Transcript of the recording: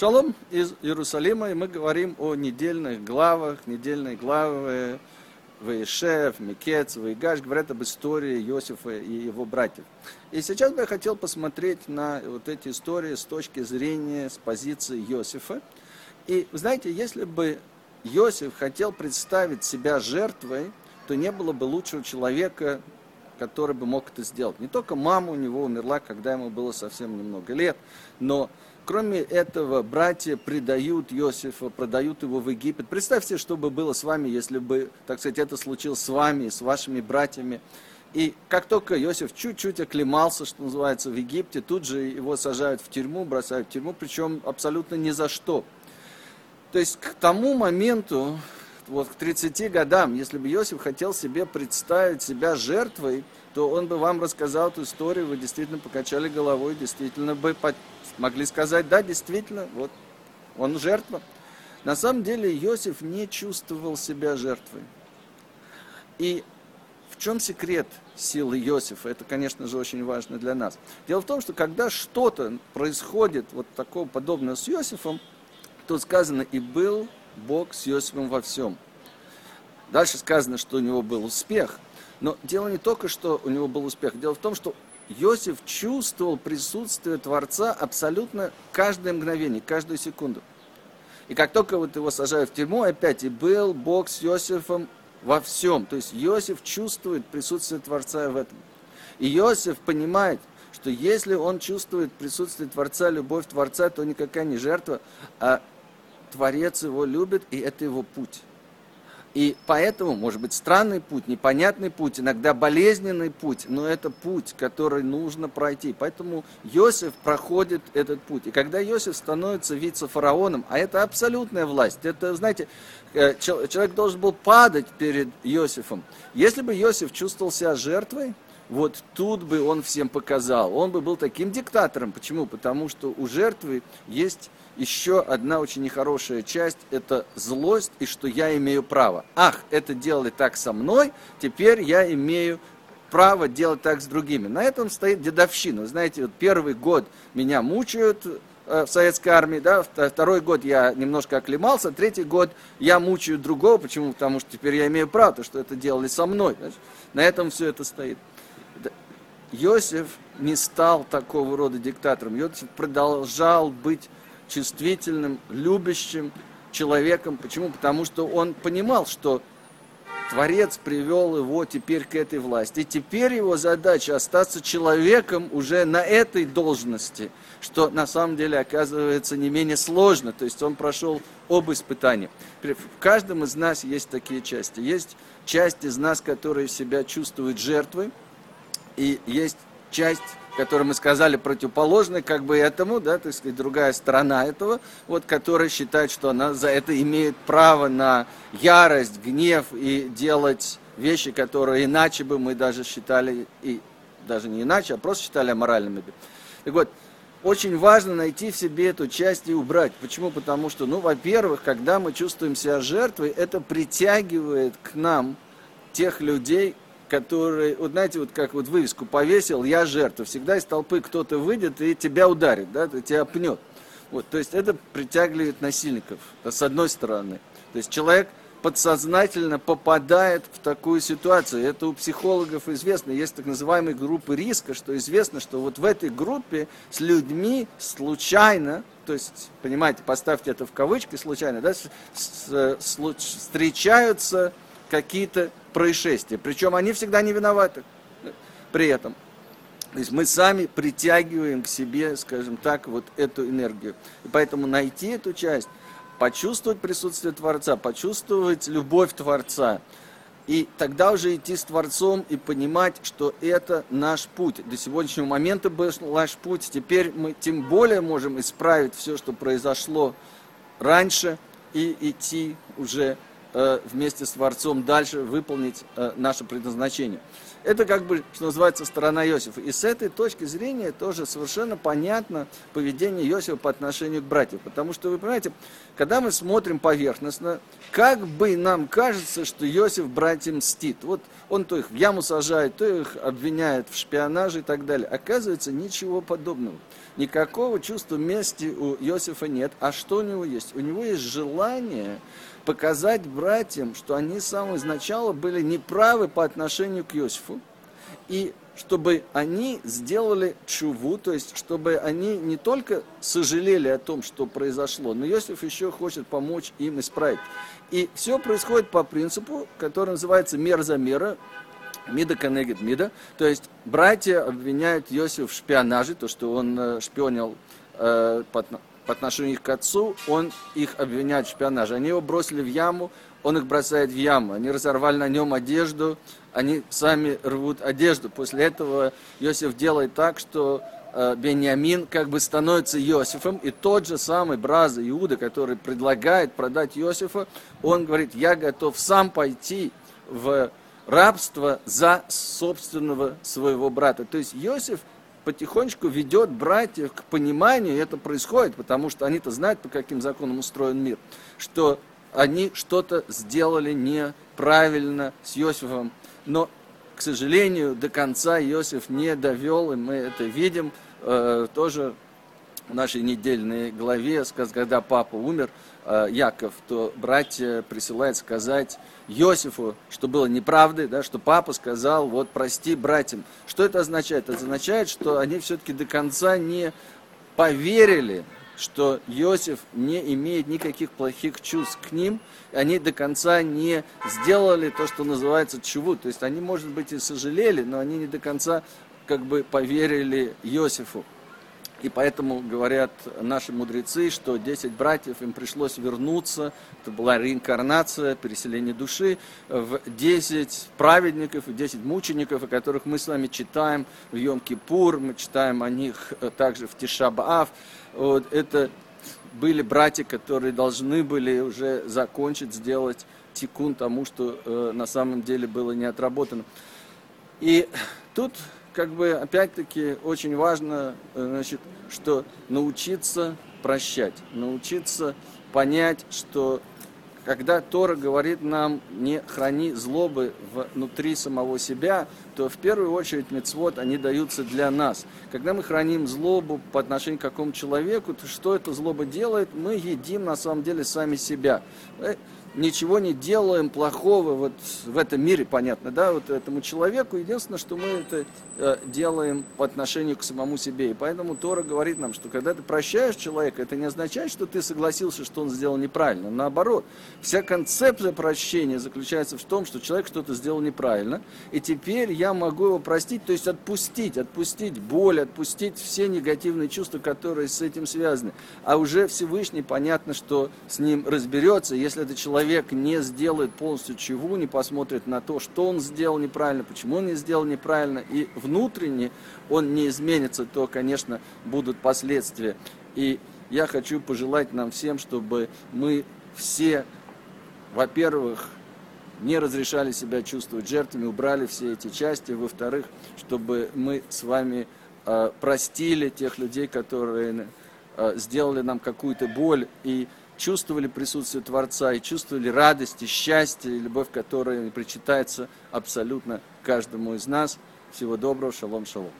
Шалом из Иерусалима, и мы говорим о недельных главах, недельные главы Ваишев, Микец, Ваигаш, говорят об истории Иосифа и его братьев. И сейчас бы я хотел посмотреть на вот эти истории с точки зрения, с позиции Иосифа. И, знаете, если бы Иосиф хотел представить себя жертвой, то не было бы лучшего человека, который бы мог это сделать. Не только мама у него умерла, когда ему было совсем немного лет, но Кроме этого, братья предают Иосифа, продают его в Египет. Представьте, что бы было с вами, если бы, так сказать, это случилось с вами, с вашими братьями. И как только Иосиф чуть-чуть оклемался, что называется, в Египте, тут же его сажают в тюрьму, бросают в тюрьму, причем абсолютно ни за что. То есть к тому моменту, вот к 30 годам, если бы Иосиф хотел себе представить себя жертвой, то он бы вам рассказал эту историю, вы действительно покачали головой, действительно бы могли сказать, да, действительно, вот он жертва. На самом деле Иосиф не чувствовал себя жертвой. И в чем секрет силы Иосифа? Это, конечно же, очень важно для нас. Дело в том, что когда что-то происходит вот такого подобного с Иосифом, тут сказано, и был Бог с Иосифом во всем. Дальше сказано, что у него был успех. Но дело не только, что у него был успех. Дело в том, что Иосиф чувствовал присутствие Творца абсолютно каждое мгновение, каждую секунду. И как только вот его сажают в тюрьму, опять и был Бог с Иосифом во всем. То есть Иосиф чувствует присутствие Творца в этом. И Иосиф понимает, что если он чувствует присутствие Творца, любовь Творца, то никакая не жертва, а Творец его любит, и это его путь. И поэтому, может быть, странный путь, непонятный путь, иногда болезненный путь, но это путь, который нужно пройти. Поэтому Иосиф проходит этот путь. И когда Иосиф становится вице-фараоном, а это абсолютная власть, это, знаете, э, человек должен был падать перед Иосифом. Если бы Иосиф чувствовал себя жертвой, вот тут бы он всем показал. Он бы был таким диктатором. Почему? Потому что у жертвы есть еще одна очень нехорошая часть – это злость и что я имею право. Ах, это делали так со мной, теперь я имею право делать так с другими. На этом стоит дедовщина. Знаете, вот первый год меня мучают э, в советской армии, да, второй год я немножко оклемался, третий год я мучаю другого. Почему? Потому что теперь я имею право, то, что это делали со мной. Знаешь? На этом все это стоит. Иосиф не стал такого рода диктатором. Иосиф продолжал быть чувствительным, любящим человеком. Почему? Потому что он понимал, что Творец привел его теперь к этой власти. И теперь его задача остаться человеком уже на этой должности, что на самом деле оказывается не менее сложно. То есть он прошел оба испытания. В каждом из нас есть такие части. Есть часть из нас, которые себя чувствуют жертвой, и есть часть который мы сказали, противоположный как бы этому, да, так сказать, другая сторона этого, вот, которая считает, что она за это имеет право на ярость, гнев и делать вещи, которые иначе бы мы даже считали, и даже не иначе, а просто считали аморальными. Так вот, очень важно найти в себе эту часть и убрать. Почему? Потому что, ну, во-первых, когда мы чувствуем себя жертвой, это притягивает к нам тех людей, который, вот знаете, вот как вот вывеску повесил, я жертва. Всегда из толпы кто-то выйдет и тебя ударит, да, тебя пнет. Вот, то есть это притягивает насильников, с одной стороны. То есть человек подсознательно попадает в такую ситуацию. Это у психологов известно. Есть так называемые группы риска, что известно, что вот в этой группе с людьми случайно, то есть, понимаете, поставьте это в кавычки, случайно, да, с, с, с, встречаются какие-то происшествия. Причем они всегда не виноваты при этом. То есть мы сами притягиваем к себе, скажем так, вот эту энергию. И поэтому найти эту часть, почувствовать присутствие Творца, почувствовать любовь Творца, и тогда уже идти с Творцом и понимать, что это наш путь. До сегодняшнего момента был наш путь. Теперь мы тем более можем исправить все, что произошло раньше, и идти уже вместе с Творцом дальше выполнить э, наше предназначение. это как бы, что называется, сторона Иосифа. И с этой точки зрения тоже совершенно понятно поведение Иосифа по отношению к братьям. Потому что, вы понимаете, когда мы смотрим поверхностно, как бы нам кажется, что Иосиф братьям мстит. Вот он то их в яму сажает, то их обвиняет в шпионаже и так далее. Оказывается, ничего подобного. Никакого чувства мести у Иосифа нет. А что у него есть? У него есть желание показать братьям, что они с самого начала были неправы по отношению к Иосифу, и чтобы они сделали чуву, то есть чтобы они не только сожалели о том, что произошло, но Иосиф еще хочет помочь им исправить. И все происходит по принципу, который называется мер за мера, Мида коннегит Мида. То есть братья обвиняют Иосифа в шпионаже, то, что он э, шпионил э, по, отношению к отцу, он их обвиняет в шпионаже. Они его бросили в яму, он их бросает в яму. Они разорвали на нем одежду, они сами рвут одежду. После этого Иосиф делает так, что э, Беньямин как бы становится Иосифом, и тот же самый Браза Иуда, который предлагает продать Иосифа, он говорит, я готов сам пойти в рабство за собственного своего брата. То есть Иосиф потихонечку ведет братьев к пониманию, и это происходит, потому что они-то знают, по каким законам устроен мир, что они что-то сделали неправильно с Иосифом. Но, к сожалению, до конца Иосиф не довел, и мы это видим э, тоже нашей недельной главе, когда папа умер, э, Яков, то братья присылают сказать Иосифу, что было неправдой, да, что папа сказал, вот прости братьям. Что это означает? Это означает, что они все-таки до конца не поверили, что Иосиф не имеет никаких плохих чувств к ним, они до конца не сделали то, что называется чуву. То есть они, может быть, и сожалели, но они не до конца как бы поверили Иосифу. И поэтому говорят наши мудрецы, что 10 братьев им пришлось вернуться, это была реинкарнация, переселение души, в 10 праведников и 10 мучеников, о которых мы с вами читаем в Йом-Кипур, мы читаем о них э, также в Тишабаав. Вот, это были братья, которые должны были уже закончить, сделать тикун тому, что э, на самом деле было не отработано. И тут как бы опять-таки очень важно, э, значит, что научиться прощать, научиться понять, что когда Тора говорит нам не храни злобы внутри самого себя, то в первую очередь мецвод они даются для нас. Когда мы храним злобу по отношению к какому человеку, то что эта злоба делает? Мы едим на самом деле сами себя. Ничего не делаем плохого вот в этом мире, понятно, да, вот этому человеку. Единственное, что мы это э, делаем по отношению к самому себе. И поэтому Тора говорит нам, что когда ты прощаешь человека, это не означает, что ты согласился, что он сделал неправильно. Наоборот, вся концепция прощения заключается в том, что человек что-то сделал неправильно, и теперь я могу его простить, то есть отпустить, отпустить боль, отпустить все негативные чувства, которые с этим связаны. А уже Всевышний, понятно, что с ним разберется, если это человек человек не сделает полностью чего, не посмотрит на то, что он сделал неправильно, почему он не сделал неправильно, и внутренне он не изменится, то, конечно, будут последствия. И я хочу пожелать нам всем, чтобы мы все, во-первых, не разрешали себя чувствовать жертвами, убрали все эти части. Во-вторых, чтобы мы с вами э, простили тех людей, которые э, сделали нам какую-то боль и чувствовали присутствие Творца и чувствовали радость и счастье, и любовь, которая причитается абсолютно каждому из нас. Всего доброго, шалом, шалом.